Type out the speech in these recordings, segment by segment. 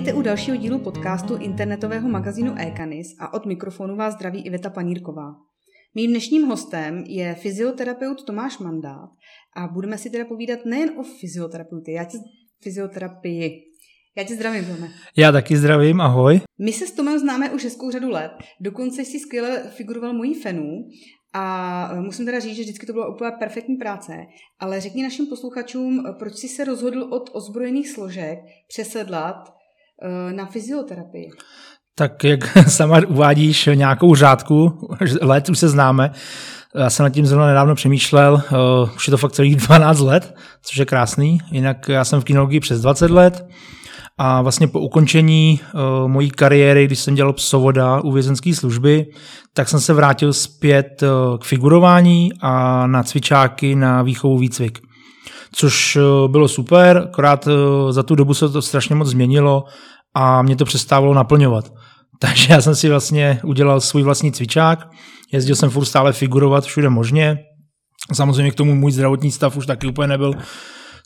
Vítejte u dalšího dílu podcastu internetového magazínu Ekanis a od mikrofonu vás zdraví Iveta Panírková. Mým dnešním hostem je fyzioterapeut Tomáš Mandát a budeme si teda povídat nejen o fyzioterapeuty, já tě fyzioterapii. Já tě zdravím, Tome. Já taky zdravím, ahoj. My se s Tomem známe už hezkou řadu let, dokonce si skvěle figuroval mojí fenů a musím teda říct, že vždycky to byla úplně perfektní práce, ale řekni našim posluchačům, proč jsi se rozhodl od ozbrojených složek přesedlat eh, na fyzioterapii? Tak jak sama uvádíš nějakou řádku, let už se známe, já jsem nad tím zrovna nedávno přemýšlel, uh, už je to fakt celých 12 let, což je krásný, jinak já jsem v kinologii přes 20 let a vlastně po ukončení uh, mojí kariéry, když jsem dělal psovoda u vězenské služby, tak jsem se vrátil zpět k figurování a na cvičáky na výchovu výcvik. Což uh, bylo super, akorát uh, za tu dobu se to strašně moc změnilo a mě to přestávalo naplňovat. Takže já jsem si vlastně udělal svůj vlastní cvičák, jezdil jsem furt stále figurovat všude možně. Samozřejmě k tomu můj zdravotní stav už taky úplně nebyl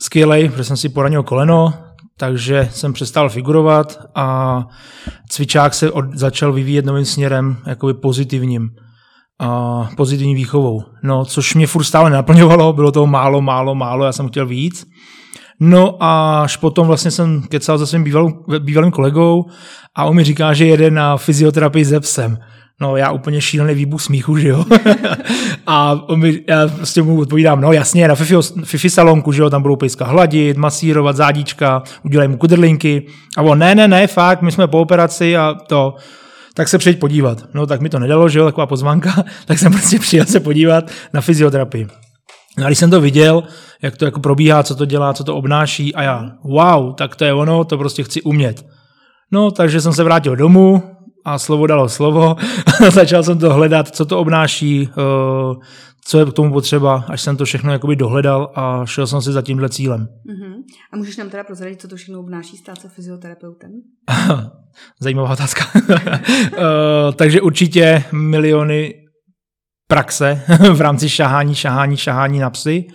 skvělej, protože jsem si poranil koleno, takže jsem přestal figurovat a cvičák se od, začal vyvíjet novým směrem, jakoby pozitivním. A pozitivní výchovou. No, což mě furt stále naplňovalo, bylo toho málo, málo, málo, já jsem chtěl víc. No a až potom vlastně jsem kecal se svým bývalým, bývalým kolegou a on mi říká, že jede na fyzioterapii se psem. No já úplně šílený výbuch smíchu, že jo. a on mi, já prostě mu odpovídám, no jasně, na Fifi, Fifi salonku, že jo, tam budou pejska hladit, masírovat zádíčka, udělají mu kudrlinky. A on, ne, ne, ne, fakt, my jsme po operaci a to, tak se přijď podívat. No tak mi to nedalo, že jo, taková pozvánka, tak jsem prostě přijel se podívat na fyzioterapii. No a když jsem to viděl, jak to jako probíhá, co to dělá, co to obnáší a já, wow, tak to je ono, to prostě chci umět. No, takže jsem se vrátil domů a slovo dalo slovo. Začal jsem to hledat, co to obnáší, eh, co je k tomu potřeba, až jsem to všechno jakoby dohledal a šel jsem si za tímhle cílem. Uh-huh. A můžeš nám teda prozradit, co to všechno obnáší stát se fyzioterapeutem? Zajímavá otázka. Eh, takže určitě miliony praxe v rámci šahání, šahání, šahání na psy,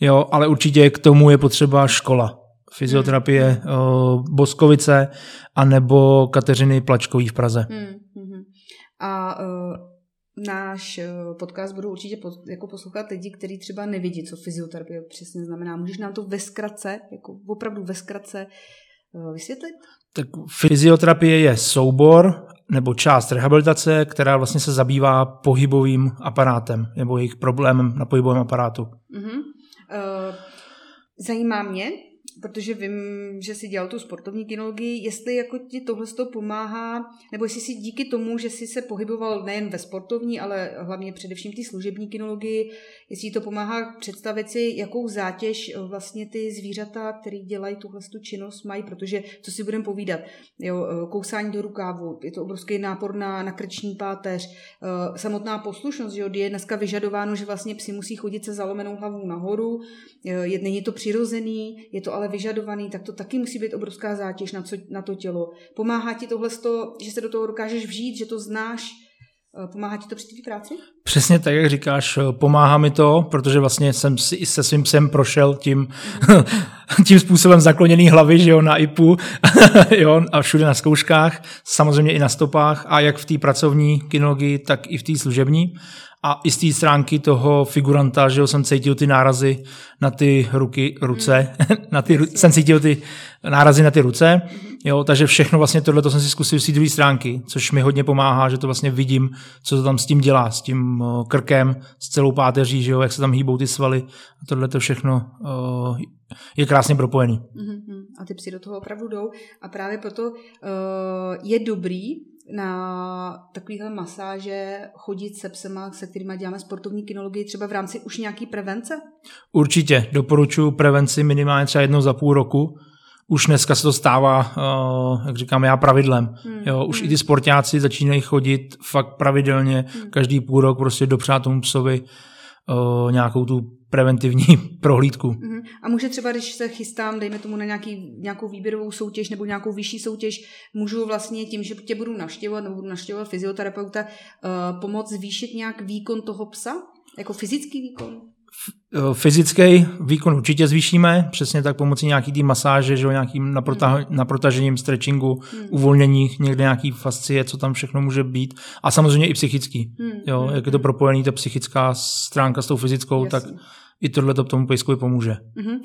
jo, ale určitě k tomu je potřeba škola. Fyzioterapie uh, Boskovice anebo Kateřiny Plačkový v Praze. Hmm, hmm. A uh, náš podcast budou určitě po, jako poslouchat lidi, kteří třeba nevidí, co fyzioterapie přesně znamená. Můžeš nám to ve zkratce, jako opravdu ve zkratce uh, vysvětlit? Tak fyzioterapie je soubor nebo část rehabilitace, která vlastně se zabývá pohybovým aparátem nebo jejich problémem na pohybovém aparátu. Uh-huh. Uh, zajímá mě, protože vím, že si dělal tu sportovní kinologii, jestli jako ti tohle to pomáhá, nebo jestli si díky tomu, že jsi se pohyboval nejen ve sportovní, ale hlavně především ty služební kinologii, jestli to pomáhá představit si, jakou zátěž eh, vlastně ty zvířata, které dělají tuhle tu činnost, mají, protože co si budeme povídat, jo, eh, kousání do rukávu, je to obrovský nápor na, na krční páteř, eh, samotná poslušnost, že jo, je dneska vyžadováno, že vlastně psi musí chodit se zalomenou hlavou nahoru, je, není to přirozený, je to ale vyžadovaný, tak to taky musí být obrovská zátěž na, co, na to tělo. Pomáhá ti tohle, že se do toho dokážeš vžít, že to znáš, Eh, pomáhá ti to při té práci? Přesně tak, jak říkáš, eh, pomáhá mi to, protože vlastně jsem si se svým psem prošel tím, tím způsobem zakloněný hlavy, že jo, na IPu, jo, a všude na zkouškách, samozřejmě i na stopách a jak v té pracovní kinologii, tak i v té služební. A i z té stránky toho figuranta, že jo, jsem cítil ty nárazy na ty ruky, ruce, mm. na ty, jsem cítil ty nárazy na ty ruce, jo, takže všechno vlastně tohle to jsem si zkusil z té druhé stránky, což mi hodně pomáhá, že to vlastně vidím, co to tam s tím dělá, s tím krkem, s celou páteří, že jo, jak se tam hýbou ty svaly a tohle to všechno uh, je krásně propojený. Mm-hmm. A ty psi do toho opravdu jdou a právě proto uh, je dobrý na takovýhle masáže chodit se psema, se kterými děláme sportovní kinologii, třeba v rámci už nějaký prevence? Určitě, doporučuji prevenci minimálně třeba jednou za půl roku. Už dneska se to stává, uh, jak říkám já, pravidlem. Hmm. Jo, už hmm. i ty sportáci začínají chodit fakt pravidelně, hmm. každý půl rok prostě dopřát tomu psovi nějakou tu preventivní prohlídku. Uh-huh. A může třeba, když se chystám, dejme tomu na nějaký, nějakou výběrovou soutěž nebo nějakou vyšší soutěž, můžu vlastně tím, že tě budu navštěvovat nebo budu navštěvovat fyzioterapeuta, uh, pomoct zvýšit nějak výkon toho psa? Jako fyzický výkon? Fyzický výkon určitě zvýšíme, přesně tak pomocí nějaký té masáže, že nějakým naprota, hmm. naprotažením, stretchingu, hmm. uvolnění, někde nějaký fascie, co tam všechno může být. A samozřejmě i psychický. Hmm. Jo, jak je to propojený, ta psychická stránka s tou fyzickou, Jasně. tak i tohle to tomu pejskovi pomůže. Uh-huh. Uh,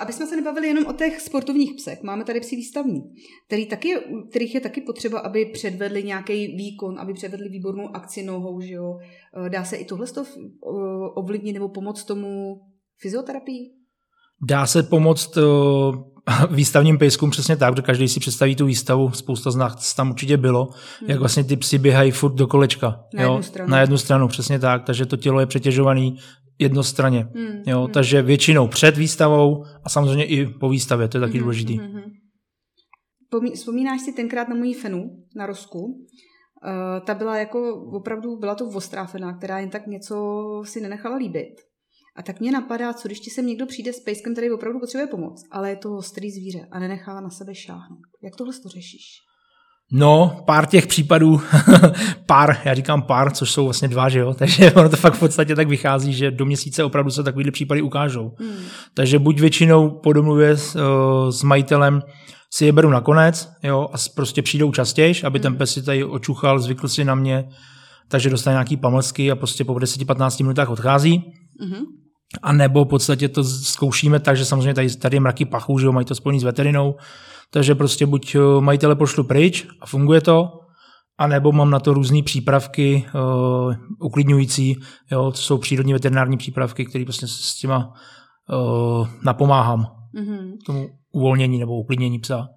aby jsme se nebavili jenom o těch sportovních psech, máme tady psi výstavní, který taky, kterých je taky potřeba, aby předvedli nějaký výkon, aby předvedli výbornou akci nohou, že jo. Uh, dá se i tohle uh, ovlivnit nebo pomoct tomu fyzioterapii? Dá se pomoct výstavním pejskům přesně tak, že každý si představí tu výstavu, spousta z nás tam určitě bylo, hmm. jak vlastně ty psy běhají furt do kolečka. Na jo? jednu stranu. Na jednu stranu, přesně tak, takže to tělo je přetěžovaný, jednostranně. Hmm. Jo, hmm. Takže většinou před výstavou a samozřejmě i po výstavě, to je taky hmm. důležitý. Hmm. Vzpomínáš si tenkrát na moji fenu na Rosku? Uh, ta byla jako opravdu, byla to ostráfená, která jen tak něco si nenechala líbit. A tak mě napadá, co když ti sem někdo přijde s pejskem, který opravdu potřebuje pomoc, ale je to ostrý zvíře a nenechá na sebe šáhnout. Jak tohle to řešíš? No, pár těch případů, pár, já říkám pár, což jsou vlastně dva, že jo, takže ono to fakt v podstatě tak vychází, že do měsíce opravdu se takovýhle případy ukážou. Hmm. Takže buď většinou po domluvě s, uh, s majitelem si je beru nakonec, jo, a prostě přijdou častěji, aby hmm. ten pes si tady očuchal, zvykl si na mě, takže dostane nějaký pamlsky a prostě po 10-15 minutách odchází. Hmm. A nebo v podstatě to zkoušíme tak, že samozřejmě tady, tady je mraky pachů, že jo, mají to spojený s veterinou, takže prostě buď eh, majitele pošlu pryč a funguje to, a nebo mám na to různé přípravky uh, uklidňující, jo, to jsou přírodní veterinární přípravky, které prostě s těma uh, napomáhám mm-hmm. tomu uvolnění nebo uklidnění psa.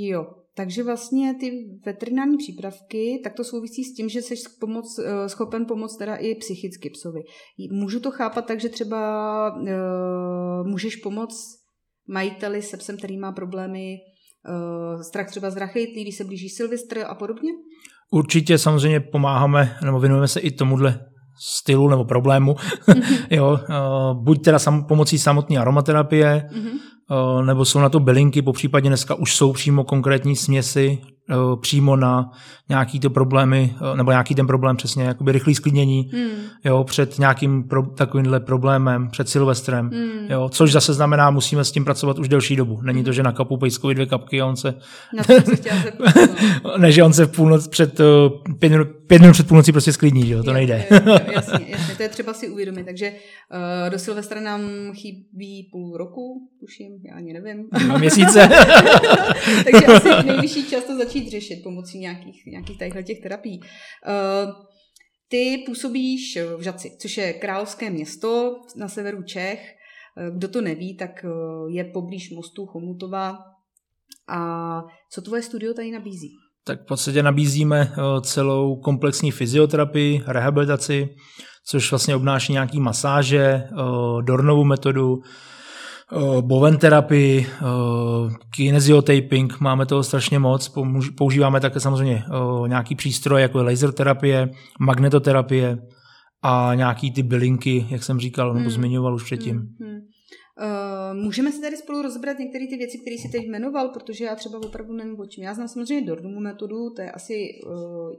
Jo, takže vlastně ty veterinární přípravky, tak to souvisí s tím, že jsi pomoc, schopen pomoct teda i psychicky psovi. Můžu to chápat tak, že třeba uh, můžeš pomoct majiteli se psem, který má problémy strach třeba z rachejtlí, když se blíží Silvestr a podobně? Určitě samozřejmě pomáháme, nebo věnujeme se i tomuhle stylu nebo problému. Mm-hmm. jo, uh, buď teda sam, pomocí samotné aromaterapie, mm-hmm. uh, nebo jsou na to bylinky, po případě dneska už jsou přímo konkrétní směsi, Eh, přímo na nějaký ty problémy, eh, nebo nějaký ten problém přesně, jakoby rychlý sklidnění, mm. jo, před nějakým pro, takovýmhle problémem, před Silvestrem, mm. jo, což zase znamená, musíme s tím pracovat už delší dobu. Není to, že na kapu pejskovi dvě kapky a on se... ne, že on se v půlnoc před, uh, pět, minut, pět minut před půlnocí prostě sklidní, že jo, to nejde. Jo, jo, jasně, jasně, to je třeba si uvědomit. Takže uh, do Silvestra nám chybí půl roku, tuším, já ani nevím. měsíce. Takže asi nejvyšší čas to začít začít řešit pomocí nějakých, nějakých těch terapií. Uh, ty působíš v Žaci, což je královské město na severu Čech. Eh, kdo to neví, tak eh, je poblíž mostu Chomutova. A co tvoje studio tady nabízí? Tak v podstatě nabízíme celou komplexní fyzioterapii, rehabilitaci, což vlastně obnáší nějaký masáže, Dornovu metodu, Eh, boven terapii, eh, kinesiotaping, máme toho strašně moc, používáme také samozřejmě eh, nějaký přístroj, jako je laser terapie, magnetoterapie a nějaký ty bylinky, jak jsem říkal, nebo hmm. zmiňoval už předtím. Hmm. Hmm. Uh, můžeme si tady spolu rozebrat některé ty věci, které si teď jmenoval, protože já třeba opravdu nevím o čem. Já znám samozřejmě Dornumu metodu, to je asi uh,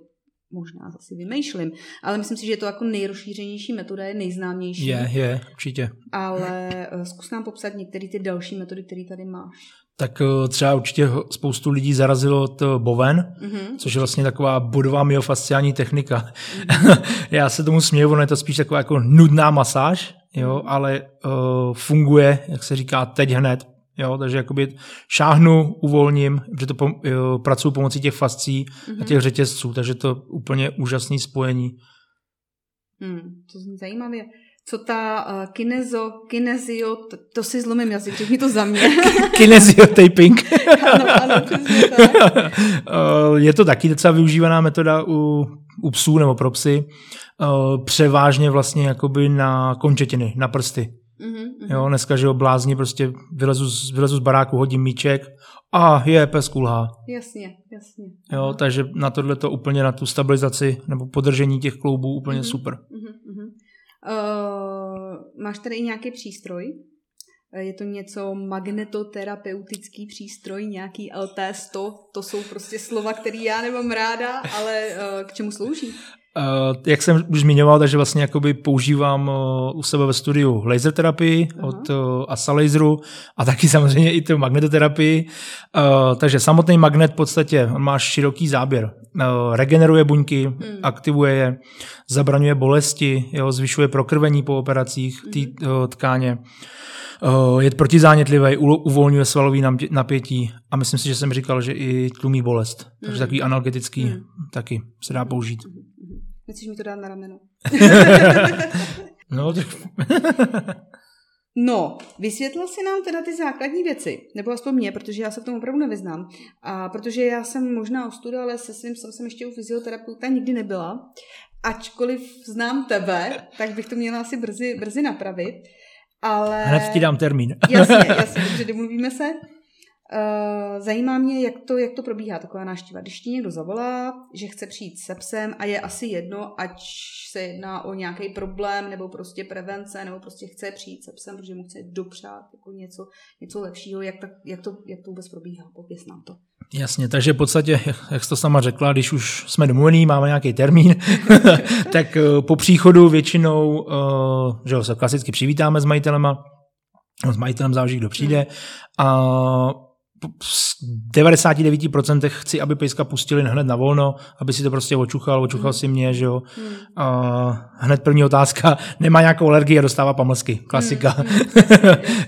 možná zase vymýšlím, ale myslím si, že je to jako nejrozšířenější metoda, je nejznámější. Je, je, určitě. Ale eh, zkus nám popsat některé ty další metody, které tady máš. Tak eh, třeba určitě spoustu lidí zarazilo to boven, mm-hmm. což je vlastně taková bodová myofasciální technika. Mm-hmm. Já se tomu směju, ono je to spíš taková jako nudná masáž, jo, mhm. ale uh, funguje, jak se říká, teď hned, Jo, takže jakoby šáhnu, uvolním, že to pom, jo, pracuji pomocí těch fascí mm-hmm. a mhm. těch řetězců, takže to úplně úžasné spojení. Hmm, to zní zajímavě. Co ta uh, kinezo, kinezio, to, to si zlomím jazyk, řekni to za mě. kinezio taping. ano, ano, tak. uh, je to taky docela využívaná metoda u, u psů nebo pro psy. Uh, převážně vlastně jakoby na končetiny, na prsty. Mm-hmm. Jo, dneska, že jo, blázni, prostě vylezu z, vylezu z baráku, hodím míček a je, pes kulhá. Jasně, jasně. Jo, Aha. takže na tohle to úplně, na tu stabilizaci nebo podržení těch kloubů úplně mm-hmm. super. Mm-hmm. Uh, máš tady i nějaký přístroj? Je to něco magnetoterapeutický přístroj, nějaký LT100, to jsou prostě slova, které já nemám ráda, ale uh, k čemu slouží? Uh, jak jsem už zmiňoval, takže vlastně jakoby používám uh, u sebe ve studiu laser terapii uh-huh. od uh, Asa Laseru a taky samozřejmě i tu magnetoterapii. Takže samotný magnet v podstatě on má široký záběr. Regeneruje buňky, hmm. aktivuje je, zabraňuje bolesti, jo, zvyšuje prokrvení po operacích té uh, tkáně. Je protizánětlivý, uvolňuje svalový napětí a myslím si, že jsem říkal, že i tlumí bolest. Takže hmm. takový analgetický hmm. taky se dá použít. Myslíš mi to dát na rameno? no. No, vysvětlil si nám teda ty základní věci, nebo aspoň mě, protože já se v tom opravdu nevyznám. A protože já jsem možná ostuda, ale se svým jsem, jsem ještě u fyzioterapeuta nikdy nebyla. Ačkoliv znám tebe, tak bych to měla asi brzy, brzy napravit. Ale... Hned ti dám termín. jasně, jasně, dobře, domluvíme se. Uh, zajímá mě, jak to, jak to probíhá, taková návštěva. Když ti někdo zavolá, že chce přijít se psem a je asi jedno, ať se jedná o nějaký problém, nebo prostě prevence, nebo prostě chce přijít se psem, protože mu chce dopřát jako něco, něco lepšího, jak, tak, jak, to, jak to vůbec probíhá, pověs nám to. Jasně, takže v podstatě, jak jsi to sama řekla, když už jsme domluvení, máme nějaký termín, tak uh, po příchodu většinou, uh, že jo, se klasicky přivítáme s majitelema, s majitelem záleží, kdo přijde, a v 99% chci, aby pejska pustili hned na volno, aby si to prostě očuchal, očuchal si mě, že jo. Hmm. A hned první otázka, nemá nějakou alergii a dostává pamlsky, klasika. Hmm.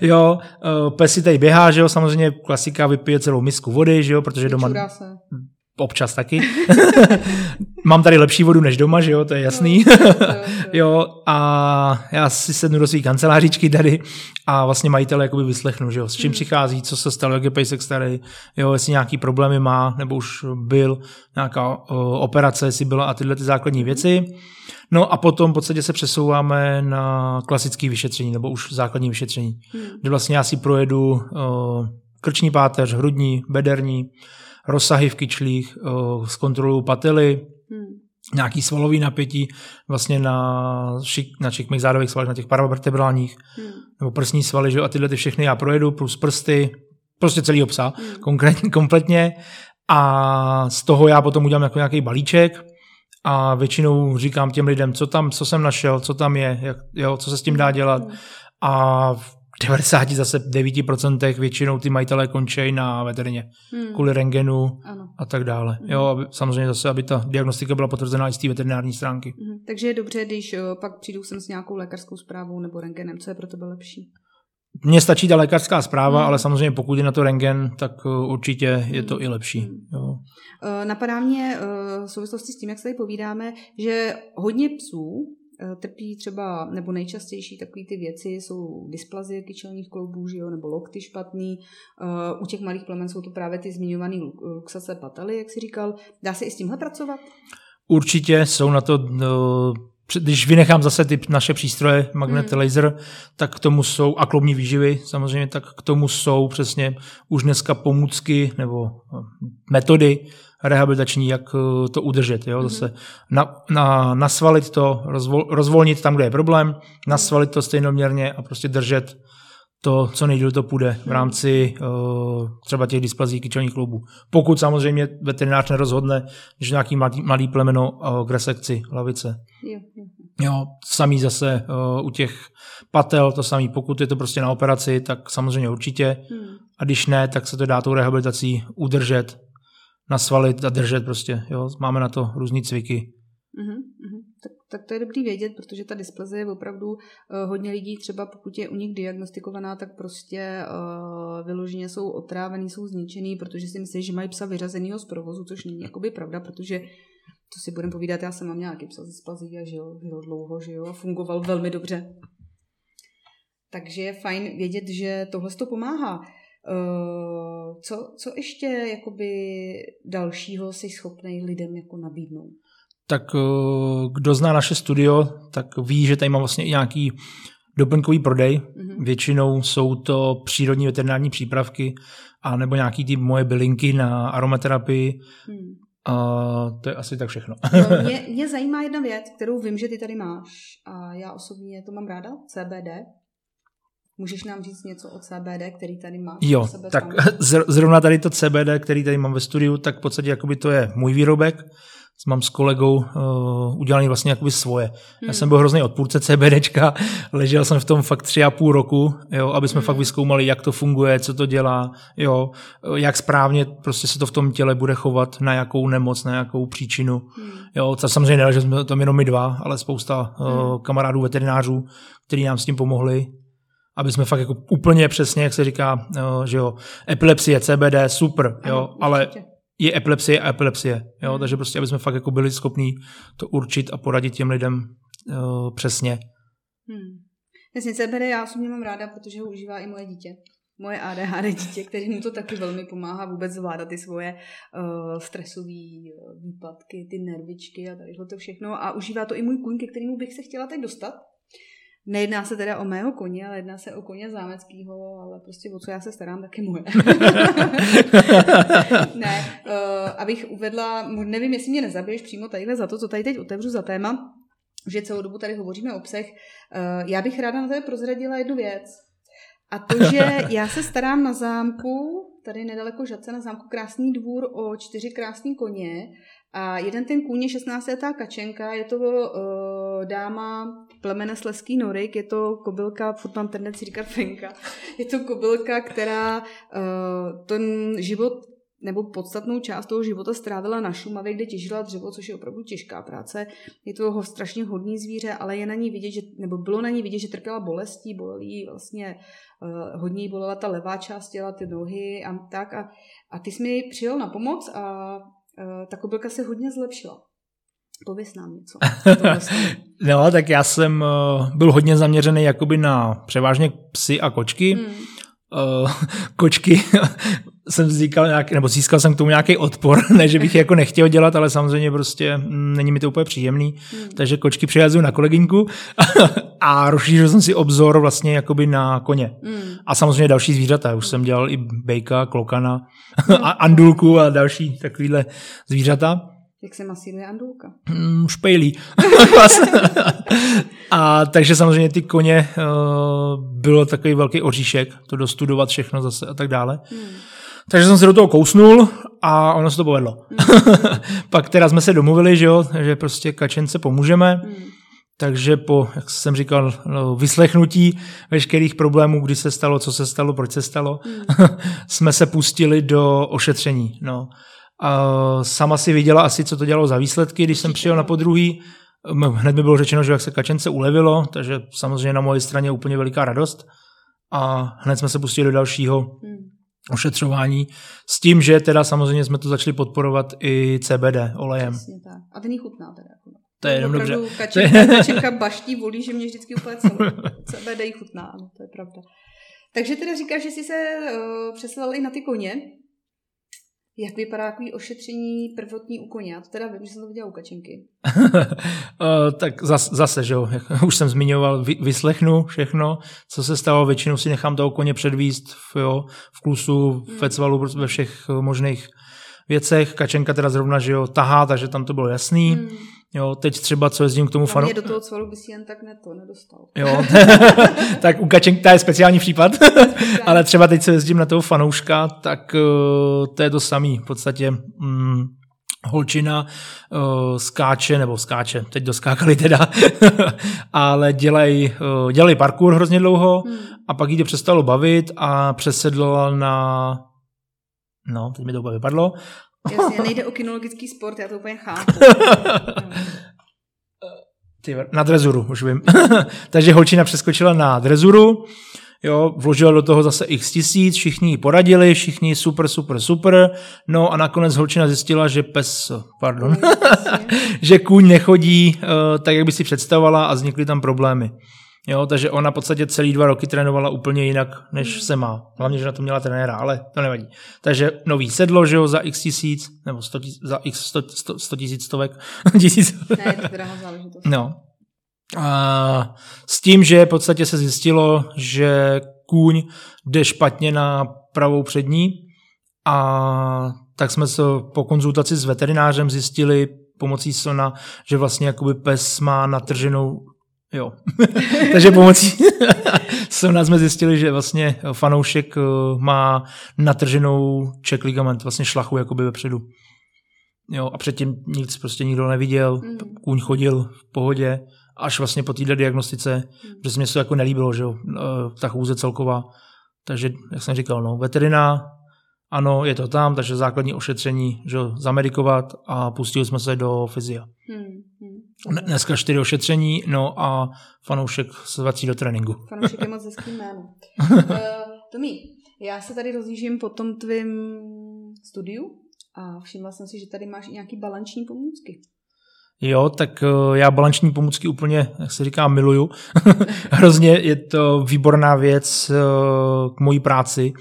jo, eh, pes si tady běhá, že jo, samozřejmě klasika vypije celou misku vody, že jo, protože doma... Se občas taky. Mám tady lepší vodu než doma, že jo, to je jasný. Jo, a já si sednu do své kancelářičky tady a vlastně majitele jakoby vyslechnu, že jo, s čím hmm. přichází, co se stalo, jak je pejsek starý, jo, jestli nějaký problémy má, nebo už byl, nějaká uh, operace, jestli byla a tyhle ty základní věci. No a potom v podstatě se přesouváme na klasické vyšetření, nebo už základní vyšetření, hmm. kde vlastně já si projedu uh, krční páteř, hrudní, bederní, rozsahy v kyčlích, uh, zkontroluju pately, hmm. nějaký svalový napětí vlastně na, šik, na šikmých zádových svalech, na těch paravertebrálních, hmm. nebo prsní svaly, že? a tyhle ty všechny já projedu, plus prsty, prostě celý psa, hmm. konkrétně, kompletně a z toho já potom udělám jako nějaký balíček a většinou říkám těm lidem, co tam, co jsem našel, co tam je, jak, jo, co se s tím dá dělat hmm. a 90 zase 9% většinou ty majitelé končí na veterině hmm. kvůli rengenu ano. a tak dále. Hmm. Jo, aby, samozřejmě zase, aby ta diagnostika byla potvrzená i z té veterinární stránky. Hmm. Takže je dobře, když o, pak přijdu sem s nějakou lékařskou zprávou nebo rengenem, co je pro tebe lepší? Mně stačí ta lékařská zpráva, hmm. ale samozřejmě pokud je na to rengen, tak určitě je to hmm. i lepší. Hmm. Jo. Napadá mě v souvislosti s tím, jak se tady povídáme, že hodně psů Eh, trpí třeba, nebo nejčastější takové ty věci jsou dysplazie kyčelních kloubů, že jo, nebo lokty špatný. Uh, u těch malých plemen jsou to právě ty zmiňované luxace pataly, jak si říkal. Dá se i s tímhle pracovat? Určitě jsou na to no, když vynechám zase ty naše přístroje, magnet, hmm. laser, tak k tomu jsou, a kloubní výživy samozřejmě, tak k tomu jsou přesně už dneska pomůcky nebo metody, rehabilitační, jak eh, to udržet. Jo? Zase mm-hmm. na, na, nasvalit to, rozvol, rozvolnit tam, kde je problém, nasvalit to stejnoměrně a prostě držet to, co nejdíl to půjde v mhm. rámci uh, třeba těch displazí kyčelních klubů. Pokud samozřejmě veterinář nerozhodne, že nějaký mladý, mladý plemeno uh, k resekci hlavice. Jo, jo. jo samý zase uh, u těch patel, to samý. Pokud je to prostě na operaci, tak samozřejmě určitě. Hmm. A když ne, tak se to dá tou rehabilitací udržet nasvalit a držet prostě. Jo? Máme na to různé cviky. Uh-huh, Tak, tak to je dobrý vědět, protože ta dysplazie je opravdu uh, hodně lidí, třeba pokud je u nich diagnostikovaná, tak prostě uh, vyloženě jsou otrávený, jsou zničený, protože si myslí, že mají psa vyřazenýho z provozu, což není jakoby pravda, protože to si budeme povídat, já jsem mám nějaký psa z dysplazí a žil, žil dlouho, žil a fungoval velmi dobře. Takže je fajn vědět, že tohle to pomáhá. Eh, co, co ještě jakoby dalšího si schopný lidem jako nabídnout? Tak eh, kdo zná naše studio, tak ví, že tady mám vlastně i nějaký doplňkový prodej. Mm-hmm. Většinou jsou to přírodní veterinární přípravky a nebo nějaký ty moje bylinky na aromaterapii. Hmm. A to je asi tak všechno. no, mě, mě zajímá jedna věc, kterou vím, že ty tady máš a já osobně to mám ráda, CBD. Můžeš nám říct něco o CBD, který tady máš? Jo, sebe tak tam? zrovna tady to CBD, který tady mám ve studiu, tak v podstatě jakoby to je můj výrobek, mám s kolegou uh, udělaný vlastně jakoby svoje. Hmm. Já jsem byl hrozný odpůrce CBDčka, ležel jsem v tom fakt tři a půl roku, jo, aby jsme hmm. fakt vyskoumali, jak to funguje, co to dělá, jo, jak správně prostě se to v tom těle bude chovat, na jakou nemoc, na jakou příčinu. Hmm. Jo, to samozřejmě ne, že jsme tam jenom my dva, ale spousta uh, hmm. kamarádů veterinářů, kteří nám s tím pomohli, aby jsme fakt jako úplně přesně, jak se říká, uh, že jo, epilepsie, CBD, super, jo, ano, ale je epilepsie a epilepsie. Jo? Hmm. Takže prostě, aby jsme fakt jako byli schopní to určit a poradit těm lidem uh, přesně. Hmm. Jasně, CBD já osobně mám ráda, protože ho užívá i moje dítě. Moje ADHD dítě, který mu to taky velmi pomáhá vůbec zvládat ty svoje uh, stresové výpadky, ty nervičky a tady to všechno. A užívá to i můj kůň, ke kterému bych se chtěla teď dostat. Nejedná se teda o mého koně, ale jedná se o koně zámeckého, ale prostě o co já se starám, tak je moje. ne, uh, abych uvedla, nevím, jestli mě nezabiješ přímo tadyhle za to, co tady teď otevřu za téma, že celou dobu tady hovoříme o psech. Uh, já bych ráda na to prozradila jednu věc. A to, že já se starám na zámku, tady nedaleko Žadce, na zámku Krásný dvůr o čtyři krásný koně a jeden ten kůň je 16 letá kačenka, je to uh, dáma plemene Sleský Norik, je to kobylka, furt mám tendenci říkat Finka, je to kobylka, která uh, ten život nebo podstatnou část toho života strávila na Šumavě, kde těžila dřevo, což je opravdu těžká práce. Je to strašně hodný zvíře, ale je na ní vidět, že, nebo bylo na ní vidět, že trpěla bolestí, bolí vlastně uh, hodně bolela ta levá část těla, ty nohy a tak. A, a ty jsi mi přijel na pomoc a ta kobylka se hodně zlepšila. Pověs nám něco. no, tak já jsem uh, byl hodně zaměřený jakoby na převážně psy a kočky. Hmm. Uh, kočky jsem získal nějaký, nebo získal jsem k tomu nějaký odpor, ne, že bych jako nechtěl dělat, ale samozřejmě prostě mm, není mi to úplně příjemný, hmm. takže kočky přijazuju na kolegyňku a rozšířil jsem si obzor vlastně jakoby na koně. Hmm. A samozřejmě další zvířata, už jsem dělal i bejka, klokana, hmm. a andulku a další takovýhle zvířata. Jak se masíruje andulka? Mm, špejlí. a takže samozřejmě ty koně uh, bylo takový velký oříšek, to dostudovat všechno zase a tak dále. Hmm. Takže jsem se do toho kousnul a ono se to povedlo. Hmm. Pak teda jsme se domluvili, že jo, že prostě kačence pomůžeme. Hmm. Takže po, jak jsem říkal, no, vyslechnutí veškerých problémů, kdy se stalo, co se stalo, proč se stalo, hmm. jsme se pustili do ošetření. No. A sama si viděla asi, co to dělalo za výsledky, když jsem přijel na podruhý. Hned mi bylo řečeno, že jak se kačence ulevilo, takže samozřejmě na moje straně úplně veliká radost. A hned jsme se pustili do dalšího hmm. Ošetřování s tím, že teda samozřejmě jsme to začali podporovat i CBD olejem. Přesně tak. A ten chutná teda. Jako. To je jenom dobře. Kačenka, kačenka baští volí, že mě vždycky úplně celou. CBD chutná, ano, to je pravda. Takže teda říkáš, že jsi se uh, přeslal i na ty koně. Jak vypadá takový ošetření prvotní u koně? Já to teda vím, že jsem to viděla u kačenky. uh, tak zas, zase, že jo, už jsem zmiňoval, vy, vyslechnu všechno, co se stalo, většinou si nechám toho koně předvíst v, jo, v klusu, hmm. ve cvalu, ve všech možných věcech. Kačenka teda zrovna, že jo, tahá, takže tam to bylo jasný. Hmm. Jo, teď třeba, co jezdím k tomu fanu... do toho cvalu by si jen tak ne to nedostal. Jo, tak u Kačenka je speciální případ, ale třeba teď, co jezdím na toho fanouška, tak uh, to je to samý. V podstatě um, holčina uh, skáče, nebo skáče, teď doskákali teda, ale dělají uh, dělaj parkour hrozně dlouho hmm. a pak jí to přestalo bavit a přesedla na No, teď mi to úplně vypadlo. Jasně, nejde o kinologický sport, já to úplně chápu. Ty, na drezuru, už vím. Takže holčina přeskočila na drezuru, jo, vložila do toho zase x tisíc, všichni ji poradili, všichni super, super, super, no a nakonec holčina zjistila, že pes, pardon, že kůň nechodí uh, tak, jak by si představovala a vznikly tam problémy. Jo, takže ona v podstatě celý dva roky trénovala úplně jinak, než hmm. se má. Hlavně, že na to měla trenéra, ale to nevadí. Takže nový sedlo, že jo, za x tisíc, nebo 100 tisíc, za x 100, 100, 100 tisíc stovek. tisíc. Ne, to drahá záležitost. No. A s tím, že v podstatě se zjistilo, že kůň jde špatně na pravou přední a tak jsme se po konzultaci s veterinářem zjistili pomocí sona, že vlastně jakoby pes má natrženou Jo. Takže pomocí se nás jsme zjistili, že vlastně fanoušek eh, má natrženou check ligament, vlastně šlachu jakoby vepředu. Jo, a předtím nic prostě nikdo neviděl, mm. kůň chodil v pohodě, až vlastně po této diagnostice, mm. že se mi to jako nelíbilo, že jo, eh, ta chůze celková. Takže, jak jsem říkal, no, veterina, ano, je to tam, takže základní ošetření, že jo, zamedikovat a pustili jsme se do fyzia. Hmm. Dneska čtyři ošetření, no a fanoušek se vrací do tréninku. Fanoušek je moc hezký jméno. uh, Tomí, já se tady rozlížím po tom tvým studiu a všimla jsem si, že tady máš i nějaký balanční pomůcky. Jo, tak uh, já balanční pomůcky úplně, jak se říká, miluju. Hrozně je to výborná věc uh, k mojí práci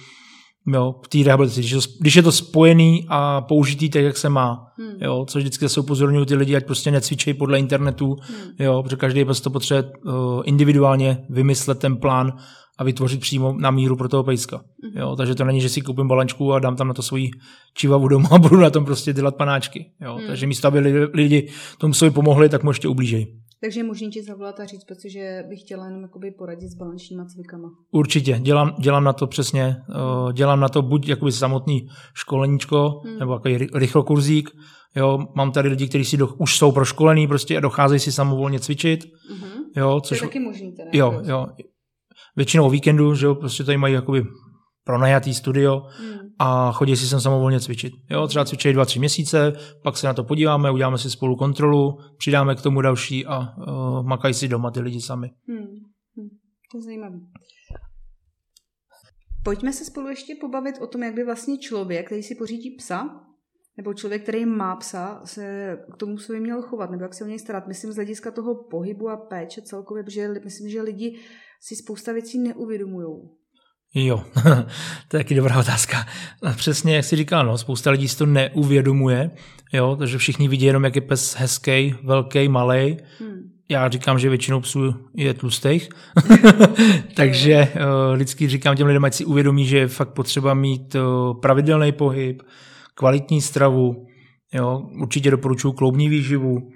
jo, v té rehabilitaci, když, když je to spojený a použitý tak, jak se má, hmm. jo, což vždycky zase upozorňují ty lidi, ať prostě necvičejí podle internetu, hmm. jo, protože každý prostě potřebuje uh, individuálně vymyslet ten plán a vytvořit přímo na míru pro toho pejska. Hmm. Jo, takže to není, že si koupím balančku a dám tam na to svoji čivavu doma a budu na tom prostě dělat panáčky. Jo. Hmm. Takže místo, aby lidi, lidi tomu sobě pomohli, tak mu ještě ublížejí. Takže možný ti zavolat a říct, protože bych chtěla jenom jakoby poradit s balančníma cvikama. Určitě, dělám, dělám na to přesně, uh, dělám na to buď jakoby samotný školeníčko, hmm. nebo jako rychlokurzík, jo, mám tady lidi, kteří si do, už jsou proškolení prostě a docházejí si samovolně cvičit, hmm. jo, což... To je taky možný teda. Jo, jo, většinou víkendu, že jo, prostě tady mají jakoby pronajatý studio hmm. a chodí si sem samovolně cvičit. Jo, třeba cvičí dva, tři měsíce, pak se na to podíváme, uděláme si spolu kontrolu, přidáme k tomu další a uh, makají si doma ty lidi sami. Hmm. Hmm. To je zajímavé. Pojďme se spolu ještě pobavit o tom, jak by vlastně člověk, který si pořídí psa, nebo člověk, který má psa, se k tomu sobě měl chovat, nebo jak se o něj starat. Myslím z hlediska toho pohybu a péče celkově, protože myslím, že lidi si spousta věcí neuvědomují. Jo, to je taky dobrá otázka. Přesně, jak jsi říkal, no, spousta lidí si to neuvědomuje, jo, takže všichni vidí jenom, jak je pes hezký, velký, malý. Hmm. Já říkám, že většinou psů je tlustých, takže uh, vždycky říkám těm lidem, ať si uvědomí, že je fakt potřeba mít uh, pravidelný pohyb, kvalitní stravu, jo, určitě doporučuji kloubní výživu,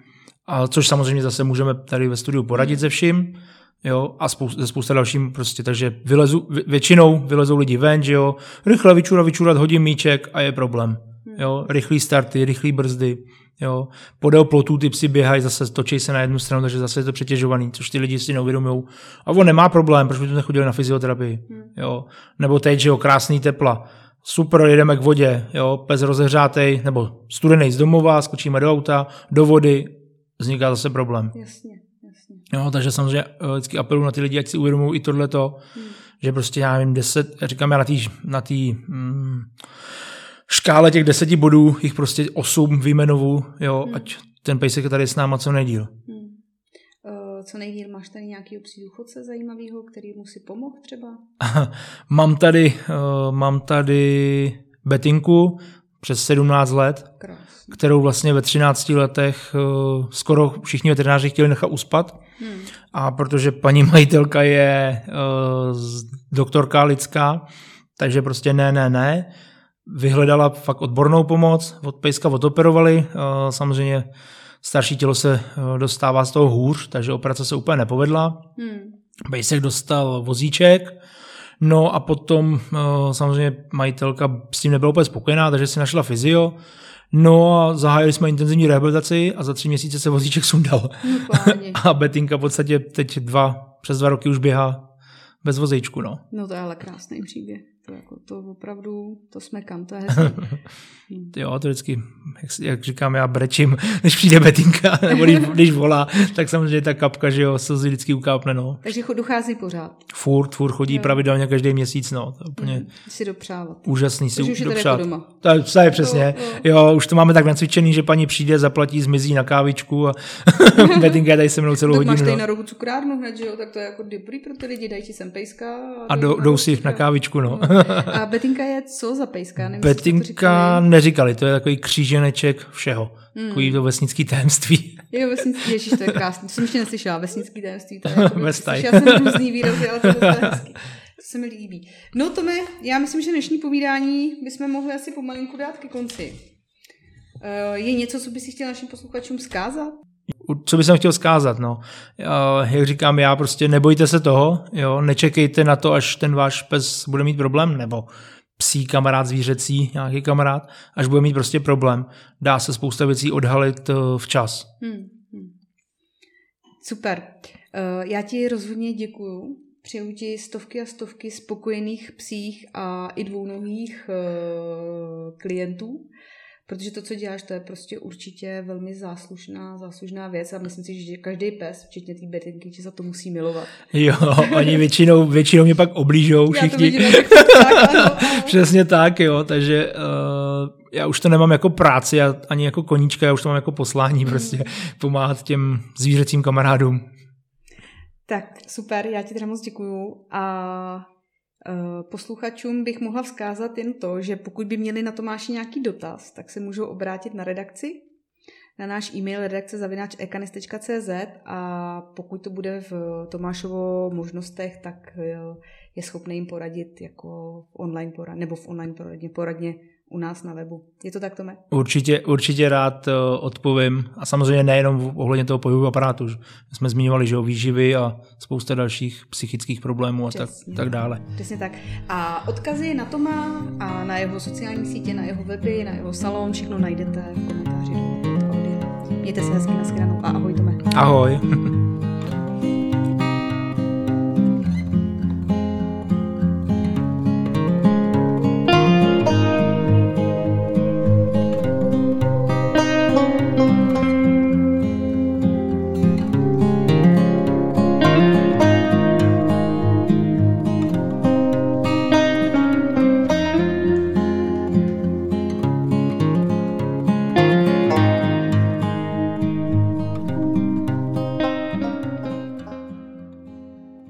a což samozřejmě zase můžeme tady ve studiu poradit se vším, jo, a spousta, ze spousta dalším prostě, takže vylezu, většinou vylezou lidi ven, že jo, rychle vyčurat, vyčurat, hodím míček a je problém, hmm. jo, rychlý starty, rychlý brzdy, jo, podél plotů ty psi běhají, zase točí se na jednu stranu, takže zase je to přetěžovaný, což ty lidi si neuvědomují. A on nemá problém, proč by tu nechodili na fyzioterapii, hmm. jo, nebo teď, že jo, krásný tepla, super, jedeme k vodě, jo, pes rozehřátej, nebo studený z domova, skočíme do auta, do vody, vzniká zase problém. Jasně. Jo, takže samozřejmě eh, vždycky apeluji na ty lidi, ať si uvědomují i tohleto, hmm. že prostě já nevím, deset, říkám já na té na tý, mm, škále těch deseti bodů, jich prostě osm vyjmenovu, jo, hmm. ať ten pejsek tady s náma co nejdíl. Hmm. Uh, co nejdíl, máš tady nějaký psí důchodce zajímavého, který mu si pomohl třeba? mám tady, uh, mám tady Betinku, přes 17 let, Krásný. kterou vlastně ve 13 letech uh, skoro všichni veterináři chtěli nechat uspat. Hmm. A protože paní majitelka je uh, doktorka lidská, takže prostě ne, ne, ne. Vyhledala fakt odbornou pomoc, od pejska odoperovali. Uh, samozřejmě starší tělo se dostává z toho hůř, takže operace se úplně nepovedla. Hmm. Pejsek dostal vozíček, No a potom samozřejmě majitelka s tím nebyla úplně spokojená, takže si našla fyzio. No a zahájili jsme intenzivní rehabilitaci a za tři měsíce se vozíček sundal. No, a Betinka v podstatě teď dva, přes dva roky už běhá bez vozejčku. No, no to je ale krásný příběh. To, jako, to opravdu, to jsme kam, to je hezký. jo, to vždycky, jak, jak, říkám, já brečím, než přijde Betinka, nebo když, když volá, tak samozřejmě ta kapka, že jo, se vždycky ukápne, no. Takže dochází pořád. Furt, furt chodí jo. pravidelně každý měsíc, no. To je úplně mm, si dopřávat. Úžasný si už dopřát. Jako doma. To, je, to je přesně. Jo, jo. jo, už to máme tak nacvičený, že paní přijde, zaplatí, zmizí na kávičku a Betinka je tady se mnou celou hodinu. Máš tady no. na rohu cukrárnu hned, že jo, tak to je jako dobrý pro ty lidi, dají ti sem pejska. A, a jdou si na kávičku, no. A Betinka je co za pejska? Nevím, Betinka to neříkali, to je takový kříženeček všeho. Hmm. Takový to vesnický tajemství. Jo, vesnický, ježiš, to je krásný. To jsem ještě neslyšela, vesnický tajemství. To je jako, slyšela jsem různý výroky, ale to je hezký. To se mi líbí. No Tome, já myslím, že dnešní povídání bychom mohli asi pomalinku dát ke konci. Eh, je něco, co by si chtěl našim posluchačům zkázat? Co bych chtěl zkázat, no. Jak říkám, já prostě nebojte se toho, jo, nečekejte na to, až ten váš pes bude mít problém, nebo psí kamarád, zvířecí, nějaký kamarád, až bude mít prostě problém. Dá se spousta věcí odhalit eh, včas. Hmm, hmm. Super. Eh, já ti rozhodně děkuju. Přeju ti stovky a stovky spokojených psích a i dvounohých eh, klientů protože to, co děláš, to je prostě určitě velmi záslušná, záslužná věc a myslím si, že každý pes, včetně té betinky, že za to musí milovat. Jo, oni většinou, většinou mě pak oblížou všichni. Já to vidím, tak, ano. Přesně tak, jo, takže uh, já už to nemám jako práci, já, ani jako koníčka, já už to mám jako poslání prostě pomáhat těm zvířecím kamarádům. Tak, super, já ti teda moc děkuju a posluchačům bych mohla vzkázat jen to, že pokud by měli na Tomáši nějaký dotaz, tak se můžou obrátit na redakci, na náš e-mail redakce.ekanis.cz a pokud to bude v Tomášovo možnostech, tak eh, je schopný jim poradit jako online poradně, nebo v online poradně, poradně u nás na webu. Je to tak, Tome? Určitě, určitě rád eh, odpovím. A samozřejmě nejenom ohledně toho pohybového aparátu. Jsme zmiňovali, že o výživy a spousta dalších psychických problémů a tak, tak dále. Přesně tak. A odkazy na Toma a na jeho sociální sítě, na jeho weby, na jeho salon, všechno najdete v komentáři. Mějte se hezky, nashledanou a ahoj Tome. Ahoj.